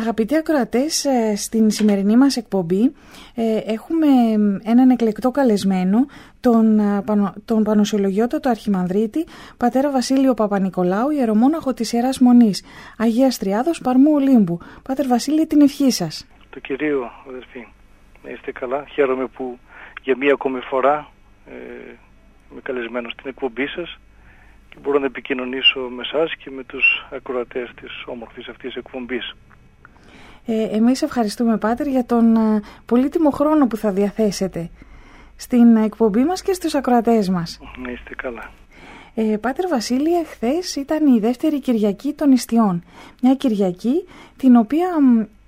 Αγαπητοί ακροατές, ε, στην σημερινή μας εκπομπή ε, έχουμε έναν εκλεκτό καλεσμένο, τον, ε, τον Πανοσιολογιότατο Αρχιμανδρίτη, πατέρα Βασίλειο Παπα-Νικολάου, ιερομόναχο της Ιεράς Μονής, Αγίας Τριάδος, Παρμού Ολύμπου. Πάτερ Βασίλειο, την ευχή σας. Το κυρίω, αδερφή. Να είστε καλά. Χαίρομαι που για μία ακόμη φορά ε, είμαι καλεσμένος στην εκπομπή σας και μπορώ να επικοινωνήσω με εσά και με τους ακροατές της όμορφης αυτής εκπομπής. Ε, εμείς ευχαριστούμε Πάτερ για τον ε, πολύτιμο χρόνο που θα διαθέσετε στην εκπομπή μας και στους ακροατές μας. Να είστε καλά. Ε, Πάτερ Βασίλεια, χθες ήταν η δεύτερη Κυριακή των Ιστιών. Μια Κυριακή την οποία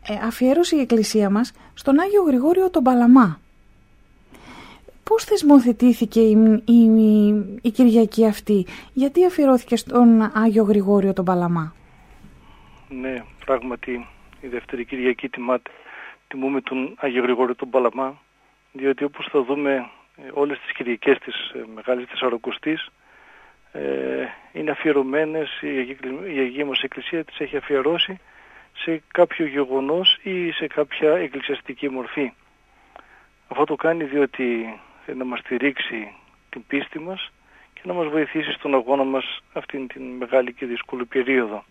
ε, αφιέρωσε η Εκκλησία μας στον Άγιο Γρηγόριο τον Παλαμά. Πώς θεσμοθετήθηκε η, η, η, Κυριακή αυτή, γιατί αφιερώθηκε στον Άγιο Γρηγόριο τον Παλαμά; Ναι, πράγματι η δεύτερη Κυριακή τιμάται, τιμούμε τον Άγιο Γρηγόριο τον Παλαμά, διότι όπως θα δούμε ε, όλες τις Κυριακές της ε, Μεγάλης Τεσσαρακοστής ε, είναι αφιερωμένες, η Αγία μας Εκκλησία τις έχει αφιερώσει σε κάποιο γεγονός ή σε κάποια εκκλησιαστική μορφή. Αυτό το κάνει διότι θέλει να μας στηρίξει την πίστη μας και να μας βοηθήσει στον αγώνα μας αυτήν την μεγάλη και δύσκολη περίοδο.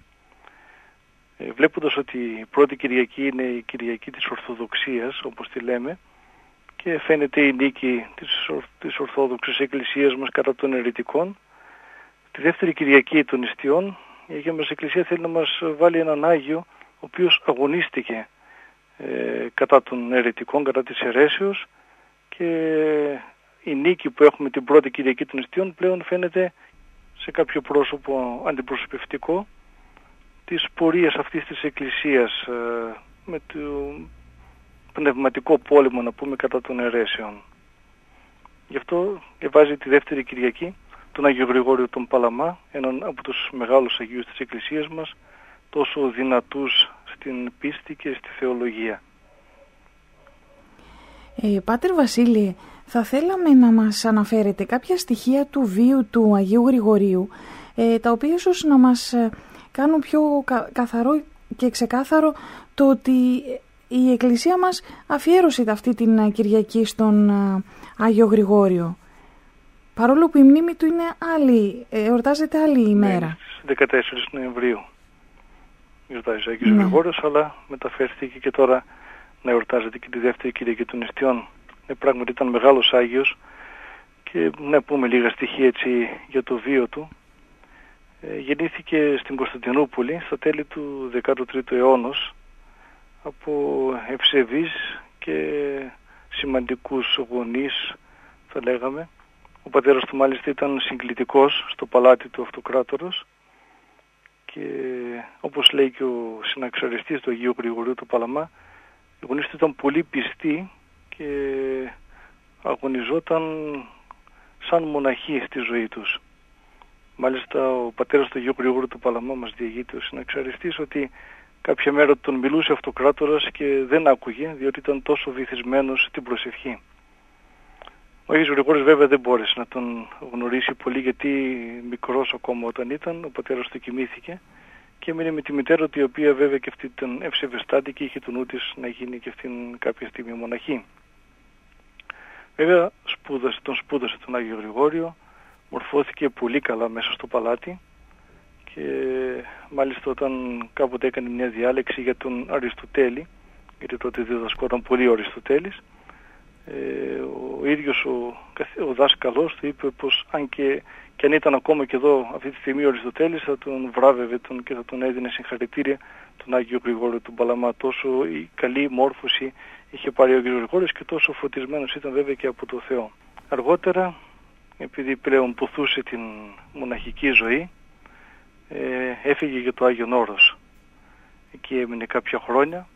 Ε, βλέποντας ότι η πρώτη Κυριακή είναι η Κυριακή της Ορθοδοξίας, όπως τη λέμε, και φαίνεται η νίκη της, της Ορθόδοξης Εκκλησίας μας κατά των ερετικών, τη δεύτερη Κυριακή των Ιστιών, η Αγία μας Εκκλησία θέλει να μας βάλει έναν Άγιο, ο οποίος αγωνίστηκε ε, κατά των ερετικών, κατά της αιρέσεως και η νίκη που έχουμε την πρώτη Κυριακή των Ιστιών πλέον φαίνεται σε κάποιο πρόσωπο αντιπροσωπευτικό της πορείας αυτής της Εκκλησίας ε, με το πνευματικό πόλεμο να πούμε κατά των αιρέσεων. Γι' αυτό διαβάζει τη δεύτερη Κυριακή τον Άγιο Γρηγόριο τον Παλαμά, έναν από τους μεγάλους Αγίους της Εκκλησίας μας, τόσο δυνατούς στην πίστη και στη θεολογία. Ε, Πάτερ Βασίλη, θα θέλαμε να μας αναφέρετε κάποια στοιχεία του βίου του Αγίου Γρηγορίου, ε, τα οποία ίσως να μας ε, κάνουν πιο καθαρό και ξεκάθαρο το ότι η Εκκλησία μας αφιέρωσε αυτή την ε, Κυριακή στον ε, Άγιο Γρηγόριο. Παρόλο που η μνήμη του είναι άλλη, εορτάζεται άλλη ναι, ημέρα. Ναι, 14 Νοεμβρίου γιορτάζει ο Άγιος ναι. Γρηγόριος, αλλά μεταφέρθηκε και τώρα να εορτάζεται και τη δεύτερη Κυριακή των Νηστιών. Ναι, πράγματι ήταν μεγάλος Άγιος και να πούμε λίγα στοιχεία έτσι για το βίο του. Ε, γεννήθηκε στην Κωνσταντινούπολη στα τέλη του 13ου αιώνα από ευσεβείς και σημαντικούς γονείς θα λέγαμε. Ο πατέρας του μάλιστα ήταν συγκλητικός στο παλάτι του αυτοκράτορος και όπως λέει και ο συναξαριστής του Αγίου Γρηγορίου του Παλαμά οι γονείς του ήταν πολύ πιστοί και αγωνιζόταν σαν μοναχοί στη ζωή τους. Μάλιστα ο πατέρας του Αγίου Γρηγόρου του Παλαμά μας διηγείται ο συναξαριστής ότι κάποια μέρα τον μιλούσε αυτοκράτορας και δεν άκουγε διότι ήταν τόσο βυθισμένος στην προσευχή. Ο Άγιος Γρηγόρης βέβαια δεν μπόρεσε να τον γνωρίσει πολύ γιατί μικρός ακόμα όταν ήταν, ο πατέρας του κοιμήθηκε και έμεινε με τη μητέρα του η οποία βέβαια και αυτή ήταν ευσεβεστάτη και είχε το νου της να γίνει και αυτήν κάποια στιγμή μοναχή. Βέβαια σπούδασε, τον σπούδασε τον Άγιο Γρηγόριο, μορφώθηκε πολύ καλά μέσα στο παλάτι και μάλιστα όταν κάποτε έκανε μια διάλεξη για τον Αριστοτέλη, γιατί τότε διδασκόταν πολύ ο Αριστοτέλης, ε, ο ίδιος ο, ο δάσκαλος του είπε πως αν και, και αν ήταν ακόμα και εδώ αυτή τη στιγμή ο Αριστοτέλης θα τον βράβευε τον και θα τον έδινε συγχαρητήρια τον Άγιο Γρηγόριο του Παλαμά τόσο η καλή μόρφωση είχε πάρει ο Άγιος Γρηγόριος και τόσο φωτισμένος ήταν βέβαια και από το Θεό. Αργότερα επειδή πλέον ποθούσε την μοναχική ζωή ε, έφυγε για το Άγιο Όρος. Εκεί έμεινε κάποια χρόνια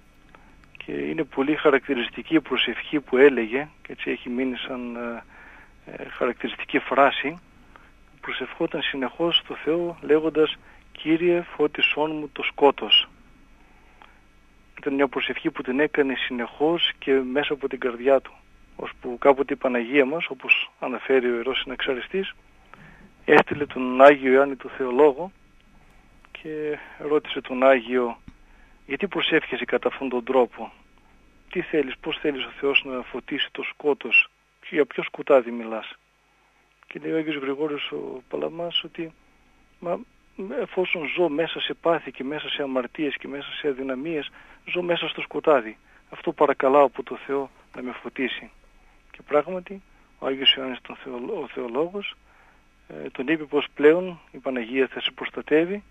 και είναι πολύ χαρακτηριστική η προσευχή που έλεγε και έτσι έχει μείνει σαν ε, ε, χαρακτηριστική φράση προσευχόταν συνεχώς στο Θεό λέγοντας «Κύριε φώτισόν μου το σκότος». Ήταν μια προσευχή που την έκανε συνεχώς και μέσα από την καρδιά του ώσπου κάποτε η Παναγία μας όπως αναφέρει ο Ιερός Συναξαριστής έστειλε τον Άγιο Ιωάννη του Θεολόγο και ρώτησε τον Άγιο γιατί προσεύχεσαι κατά αυτόν τον τρόπο; Τι θέλεις, πώς θέλεις ο Θεός να φωτίσει το σκότος, για ποιο σκουτάδι μιλάς; Και λέει ο Άγιος Γρηγόριος ο Παλαμάς ότι μα, εφόσον ζω μέσα σε πάθη και μέσα σε αμαρτίες και μέσα σε αδυναμίες, ζω μέσα στο σκοτάδι. Αυτό παρακαλάω από το Θεό να με φωτίσει. Και πράγματι ο Άγιος Ιωάννης τον ο Θεολόγος ε, τον είπε πως πλέον η Παναγία θα σε προστατεύει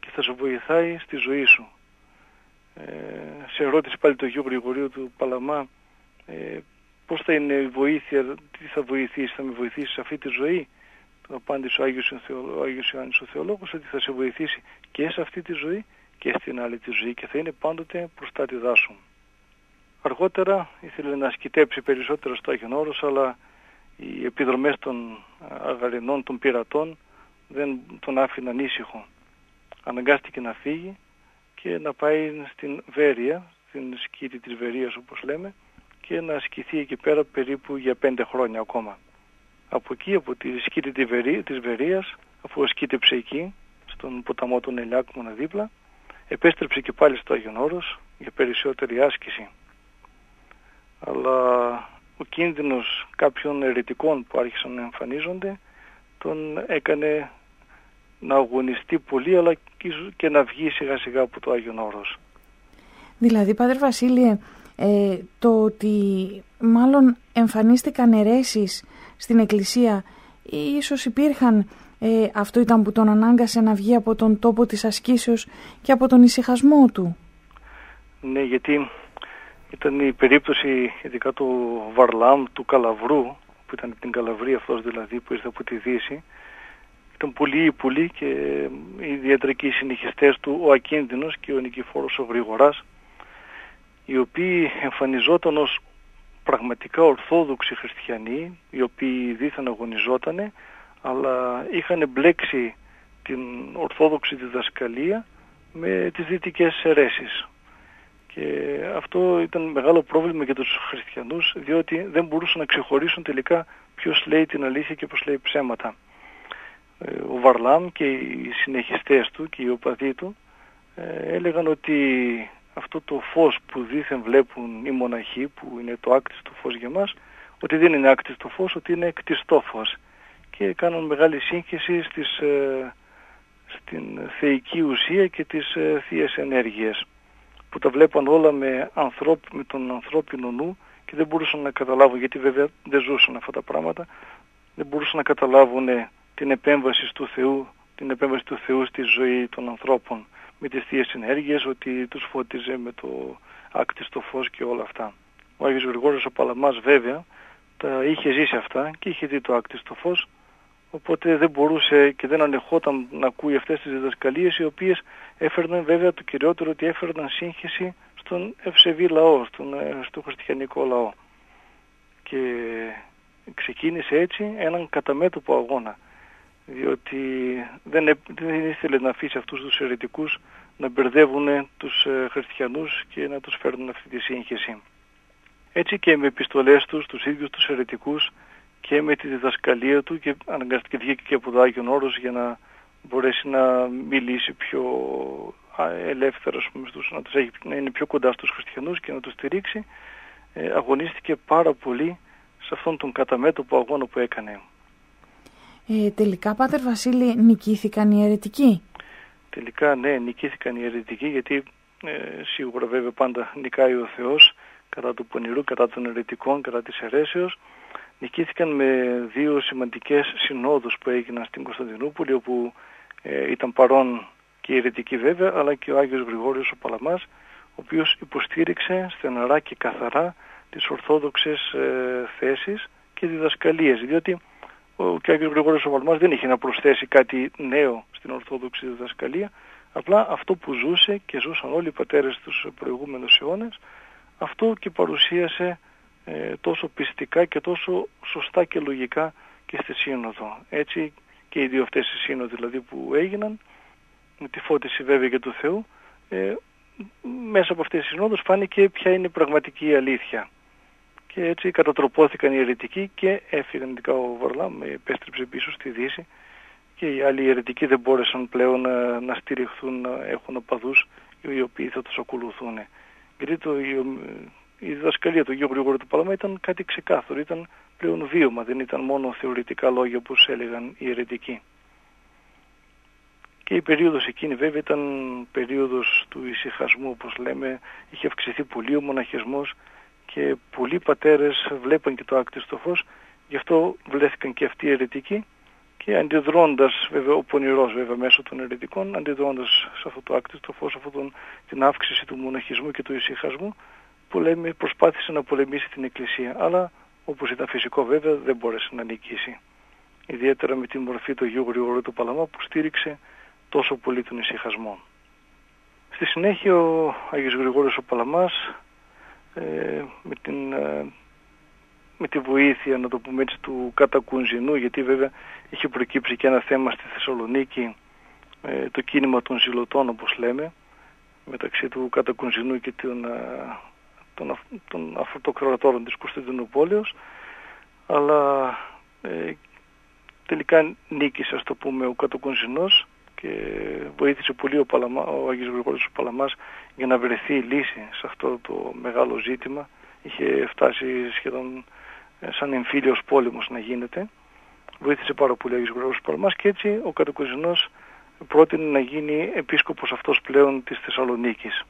και θα σε βοηθάει στη ζωή σου. Ε, σε ερώτηση πάλι το Αγίου Γρηγορίου του Παλαμά ε, πώς θα είναι η βοήθεια, τι θα βοηθήσει, θα με βοηθήσει σε αυτή τη ζωή; Το απάντησε ο Άγιος, ο Άγιος Ιωάννης ο Θεολόγος ότι θα σε βοηθήσει και σε αυτή τη ζωή και στην άλλη τη ζωή και θα είναι πάντοτε προστάτηδά σου. Αργότερα ήθελε να σκητέψει περισσότερο στο Άγιον Όρος αλλά οι επιδρομές των αγαρινών, των πειρατών δεν τον άφηναν ήσυχο. Αναγκάστηκε να φύγει και να πάει στην Βέρεια, στην σκήτη της Βερίας όπως λέμε και να ασκηθεί εκεί πέρα περίπου για πέντε χρόνια ακόμα. Από εκεί, από τη σκήτη της Βερίας, αφού ασκήτεψε εκεί, στον ποταμό του Ελιάκμονα δίπλα, επέστρεψε και πάλι στο Άγιον Όρος για περισσότερη άσκηση. Αλλά ο κίνδυνος κάποιων ερετικών που άρχισαν να εμφανίζονται τον έκανε να αγωνιστεί πολύ αλλά και να βγει σιγά σιγά από το Άγιον Όρος. Δηλαδή, Πάτερ Βασίλειε, ε, το ότι μάλλον εμφανίστηκαν αιρέσεις στην Εκκλησία ή ίσως υπήρχαν, ε, αυτό ήταν που τον ανάγκασε να βγει από τον τόπο της ασκήσεως και από τον ησυχασμό του. Ναι, γιατί ήταν η περίπτωση ειδικά του Βαρλάμ, του Καλαβρού, που ήταν την Καλαβρή αυτός δηλαδή που ήρθε από τη Δύση. Ήταν πολύ πολύ και ιδιαίτερα και οι συνεχιστές του ο Ακίνδυνος και ο Νικηφόρος ο Γρηγοράς, οι οποίοι εμφανιζόταν ως πραγματικά ορθόδοξοι χριστιανοί, οι οποίοι δίθεν αγωνιζότανε, αλλά είχαν μπλέξει την ορθόδοξη διδασκαλία με τις δυτικές αιρέσεις. Και αυτό ήταν μεγάλο πρόβλημα για τους χριστιανούς, διότι δεν μπορούσαν να ξεχωρίσουν τελικά ποιος λέει την αλήθεια και ποιος λέει ψέματα. Ε, ο Βαρλάμ και οι συνεχιστές του και οι οπαδοί του ε, έλεγαν ότι αυτό το φως που δήθεν βλέπουν οι μοναχοί, που είναι το άκτιστο φως για μας, ότι δεν είναι άκτιστο φως, ότι είναι κτιστό φως. Και κάνουν μεγάλη σύγχυση στις, ε, στην θεϊκή ουσία και τις ε, θείες ενέργειες που τα βλέπαν όλα με, ανθρώπ, με τον ανθρώπινο νου και δεν μπορούσαν να καταλάβουν, γιατί βέβαια δεν ζούσαν αυτά τα πράγματα, δεν μπορούσαν να καταλάβουν την επέμβαση του Θεού, την επέμβαση του Θεού στη ζωή των ανθρώπων με τις θείες ενέργειες, ότι τους φώτιζε με το άκτιστο φως και όλα αυτά. Ο Άγιος Γρηγόριος ο Παλαμάς βέβαια τα είχε ζήσει αυτά και είχε δει το άκτιστο φως οπότε δεν μπορούσε και δεν ανεχόταν να ακούει αυτές τις διδασκαλίες οι οποίες έφερναν βέβαια το κυριότερο ότι έφερναν σύγχυση στον ευσεβή λαό, στον, ε, στο χριστιανικό λαό. Και ξεκίνησε έτσι έναν καταμέτωπο αγώνα διότι δεν, δεν ήθελε να αφήσει αυτούς τους αιρετικούς να μπερδεύουν τους ε, χριστιανούς και να τους φέρνουν αυτή τη σύγχυση. Έτσι και με επιστολές τους, τους ίδιους τους αιρετικούς και με τη διδασκαλία του και αναγκαστικά βγήκε και από το Άγιον Όρος για να μπορέσει να μιλήσει πιο ελεύθερα στους, να, τους έχει, να είναι πιο κοντά στους χριστιανούς και να τους στηρίξει ε, αγωνίστηκε πάρα πολύ σε αυτόν τον καταμέτωπο αγώνα που έκανε. Ε, τελικά, Πάτερ Βασίλη, νικήθηκαν οι αιρετικοί; Τελικά, ναι, νικήθηκαν οι αιρετικοί γιατί ε, σίγουρα βέβαια πάντα νικάει ο Θεός κατά του πονηρού, κατά των αιρετικών, κατά της αιρέσεως νικήθηκαν με δύο σημαντικές συνόδους που έγιναν στην Κωνσταντινούπολη όπου ε, ήταν παρόν και η αιρετική βέβαια αλλά και ο Άγιος Γρηγόριος ο Παλαμάς ο οποίος υποστήριξε στεναρά και καθαρά τις ορθόδοξες ε, θέσεις και διδασκαλίες. Διότι ο, και ο Άγιος Γρηγόριος ο Παλαμάς δεν είχε να προσθέσει κάτι νέο στην ορθόδοξη διδασκαλία απλά αυτό που ζούσε και ζούσαν όλοι οι πατέρες τους προηγούμενους αιώνες αυτό και παρουσίασε ε, τόσο πιστικά και τόσο σωστά και λογικά και στη Σύνοδο. Έτσι και οι δύο αυτές οι σύνοδοι δηλαδή που έγιναν με τη φώτιση βέβαια και του Θεού ε, μέσα από αυτές τις συνόδους φάνηκε ποια είναι η πραγματική αλήθεια. Και έτσι κατατροπώθηκαν οι αιρετικοί και έφυγαν ειδικά ο Βαρλάμ, επέστρεψε πίσω στη Δύση και οι άλλοι αιρετικοί δεν μπόρεσαν πλέον να, να στηριχθούν, να έχουν οπαδούς οι οποίοι θα τους ακολουθούν. Γιατί το, η διδασκαλία του Αγίου Γρηγόρου του Παλαμά ήταν κάτι ξεκάθαρο, ήταν πλέον βίωμα, δεν ήταν μόνο θεωρητικά λόγια όπως έλεγαν οι αιρετικοί. Και η περίοδος εκείνη βέβαια ήταν περίοδος του ησυχασμού όπως λέμε, είχε αυξηθεί πολύ ο μοναχισμός και πολλοί πατέρες βλέπαν και το άκτιστο φως, γι' αυτό βλέθηκαν και αυτοί οι αιρετικοί και αντιδρώντας βέβαια ο πονηρός βέβαια μέσω των αιρετικών, αντιδρώντας σε αυτό το άκτιστο φως, αυτόν τον, την αύξηση του μοναχισμού και του ησυχασμού, πολέμη, προσπάθησε να πολεμήσει την Εκκλησία, αλλά όπως ήταν φυσικό βέβαια δεν μπόρεσε να νικήσει. Ιδιαίτερα με τη μορφή του Αγίου Γρηγορού του Παλαμά που στήριξε τόσο πολύ τον ησυχασμό. Στη συνέχεια ο Άγιος Γρηγόριος ο Παλαμάς ε, με, την, ε, με τη βοήθεια να το πούμε έτσι του κατακουνζινού γιατί βέβαια είχε προκύψει και ένα θέμα στη Θεσσαλονίκη ε, το κίνημα των ζηλωτών όπως λέμε μεταξύ του κατακουνζινού και των, των, των αυτοκρατόρων της Κωνσταντινούπολης αλλά ε, τελικά νίκησε ας το πούμε ο κατακουνζινός και βοήθησε πολύ ο, Παλαμά, ο Άγιος Γρηγόρης Παλαμάς για να βρεθεί λύση σε αυτό το μεγάλο ζήτημα. Είχε φτάσει σχεδόν ε, σαν εμφύλιος πόλεμος να γίνεται. Βοήθησε πάρα πολύ ο Άγιος Γρηγόρης Παλαμάς και έτσι ο Κατοκοζινός πρότεινε να γίνει επίσκοπος αυτός πλέον της Θεσσαλονίκης.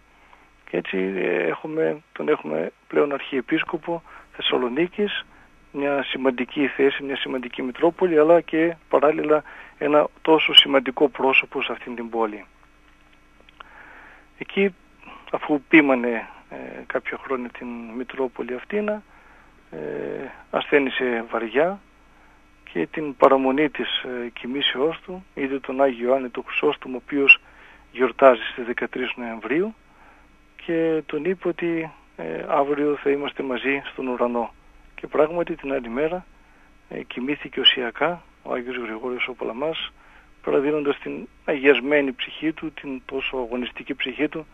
Και έτσι ε, έχουμε, τον έχουμε πλέον αρχιεπίσκοπο Θεσσαλονίκης μια σημαντική θέση, μια σημαντική Μητρόπολη, αλλά και παράλληλα ένα τόσο σημαντικό πρόσωπο σε αυτήν την πόλη. Εκεί, αφού πείμανε ε, κάποια χρόνια την Μητρόπολη αυτήνα, ε, ασθένησε βαριά και την παραμονή της ε, κοιμήσεώς του είδε τον Άγιο Ιωάννη του Χρυσόστομο, ο οποίος γιορτάζει στις 13 Νοεμβρίου και τον είπε ότι ε, αύριο θα είμαστε μαζί στον ουρανό. Και πράγματι την άλλη μέρα ε, κοιμήθηκε οσιακά ο Άγιος Γρηγόριος ο Παλαμάς παραδίνοντας την αγιασμένη ψυχή του, την τόσο αγωνιστική ψυχή του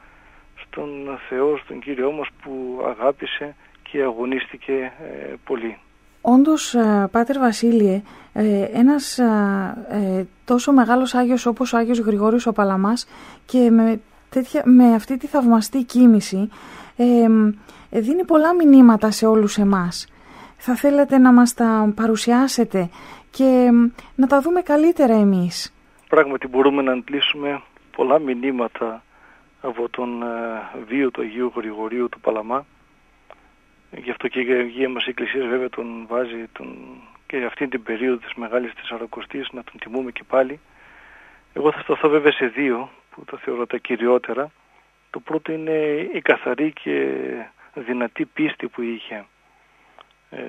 στον Θεό, στον Κύριό μας που αγάπησε και αγωνίστηκε ε, πολύ. Όντως, ε, Πάτερ Βασίλειε, ε, ένας ε, τόσο μεγάλος Άγιος όπως ο Άγιος Γρηγόριος ο Παλαμάς και με, τέτοια, με αυτή τη θαυμαστή κίνηση δίνει πολλά μηνύματα σε όλους εμάς θα θέλετε να μας τα παρουσιάσετε και να τα δούμε καλύτερα εμείς. Πράγματι μπορούμε να αντλήσουμε πολλά μηνύματα από τον ε, βίο του Αγίου Γρηγορίου του Παλαμά. Γι' αυτό και η Αγία μας Εκκλησία βέβαια τον βάζει τον... και αυτή την περίοδο της Μεγάλης Τεσσαρακοστής να τον τιμούμε και πάλι. Εγώ θα σταθώ βέβαια σε δύο που τα θεωρώ τα κυριότερα. Το πρώτο είναι η καθαρή και δυνατή πίστη που είχε ε,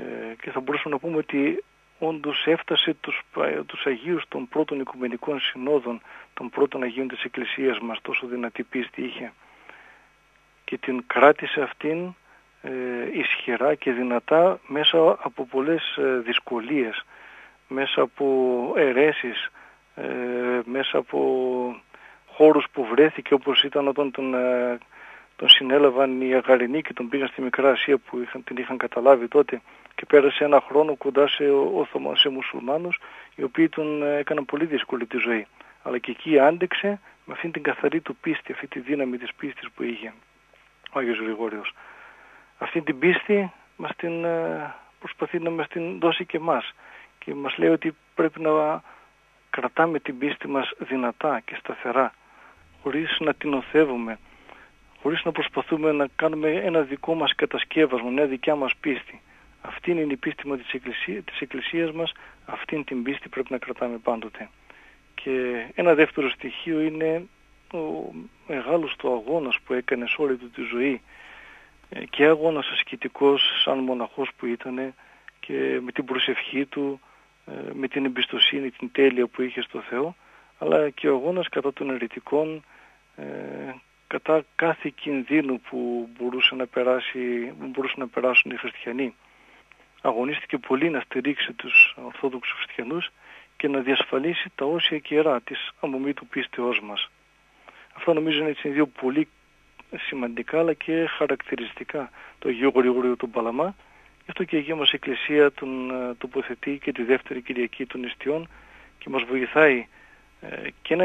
και θα μπορούσαμε να πούμε ότι όντως έφτασε τους, τους Αγίους των πρώτων Οικουμενικών Συνόδων, των πρώτων Αγίων της Εκκλησίας μας, τόσο δυνατή πίστη είχε και την κράτησε αυτήν ε, ισχυρά και δυνατά μέσα από πολλές ε, δυσκολίες, μέσα από αιρέσεις, ε, μέσα από χώρους που βρέθηκε όπως ήταν όταν τον τον συνέλαβαν οι Αγαρινοί και τον πήγαν στη Μικρά Ασία που είχαν, την είχαν καταλάβει τότε και πέρασε ένα χρόνο κοντά σε, Οθωμα, σε μουσουλμάνους οι οποίοι τον ε, έκαναν πολύ δύσκολη τη ζωή. Αλλά και εκεί άντεξε με αυτήν την καθαρή του πίστη, αυτή τη δύναμη της πίστης που είχε ο Άγιος Γρηγόριος. Αυτή την πίστη μας την ε, προσπαθεί να μας την δώσει και μας και μας λέει ότι πρέπει να κρατάμε την πίστη μας δυνατά και σταθερά χωρίς να την οθεύουμε χωρίς να προσπαθούμε να κάνουμε ένα δικό μας κατασκεύασμα, μια δικιά μας πίστη. Αυτή είναι η πίστη μας της, εκκλησία, της Εκκλησίας μας, αυτήν την πίστη πρέπει να κρατάμε πάντοτε. Και ένα δεύτερο στοιχείο είναι ο μεγάλος του αγώνας που έκανες σε όλη του τη ζωή ε, και αγώνας ασκητικός σαν μοναχός που ήταν και με την προσευχή του, ε, με την εμπιστοσύνη, την τέλεια που είχε στο Θεό, αλλά και ο αγώνας κατά των ερητικών ε, κατά κάθε κινδύνου που μπορούσε να, περάσει, μπορούσε να περάσουν οι χριστιανοί. Αγωνίστηκε πολύ να στηρίξει τους Ορθόδοξους χριστιανούς και να διασφαλίσει τα όσια κερά της αμομή του πίστεώς μας. Αυτό νομίζω είναι έτσι δύο πολύ σημαντικά αλλά και χαρακτηριστικά το Αγίου Γρηγορίου του Παλαμά. Γι' αυτό και η Αγία μας Εκκλησία τον ε, τοποθετεί και τη δεύτερη Κυριακή των Ιστιών και μας βοηθάει ε, και να,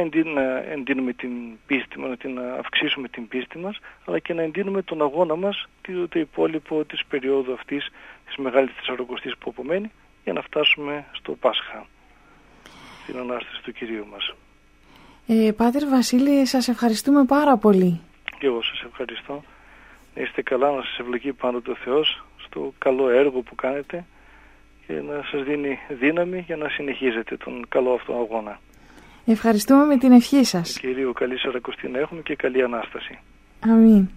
εντείνουμε την πίστη μας, να την αυξήσουμε την πίστη μας, αλλά και να εντείνουμε τον αγώνα μας το, το υπόλοιπο της περίοδου αυτής της μεγάλης της που απομένει για να φτάσουμε στο Πάσχα, στην Ανάσταση του Κυρίου μας. Ε, Πάτερ Βασίλη, σας ευχαριστούμε πάρα πολύ. Και εγώ σας ευχαριστώ. Να είστε καλά, να σας ευλογεί πάνω το Θεός στο καλό έργο που κάνετε και να σας δίνει δύναμη για να συνεχίζετε τον καλό αυτό αγώνα. Ευχαριστούμε με την ευχή σας. Κυρίου, καλή Σαρακοστή να έχουμε και καλή Ανάσταση. Αμήν.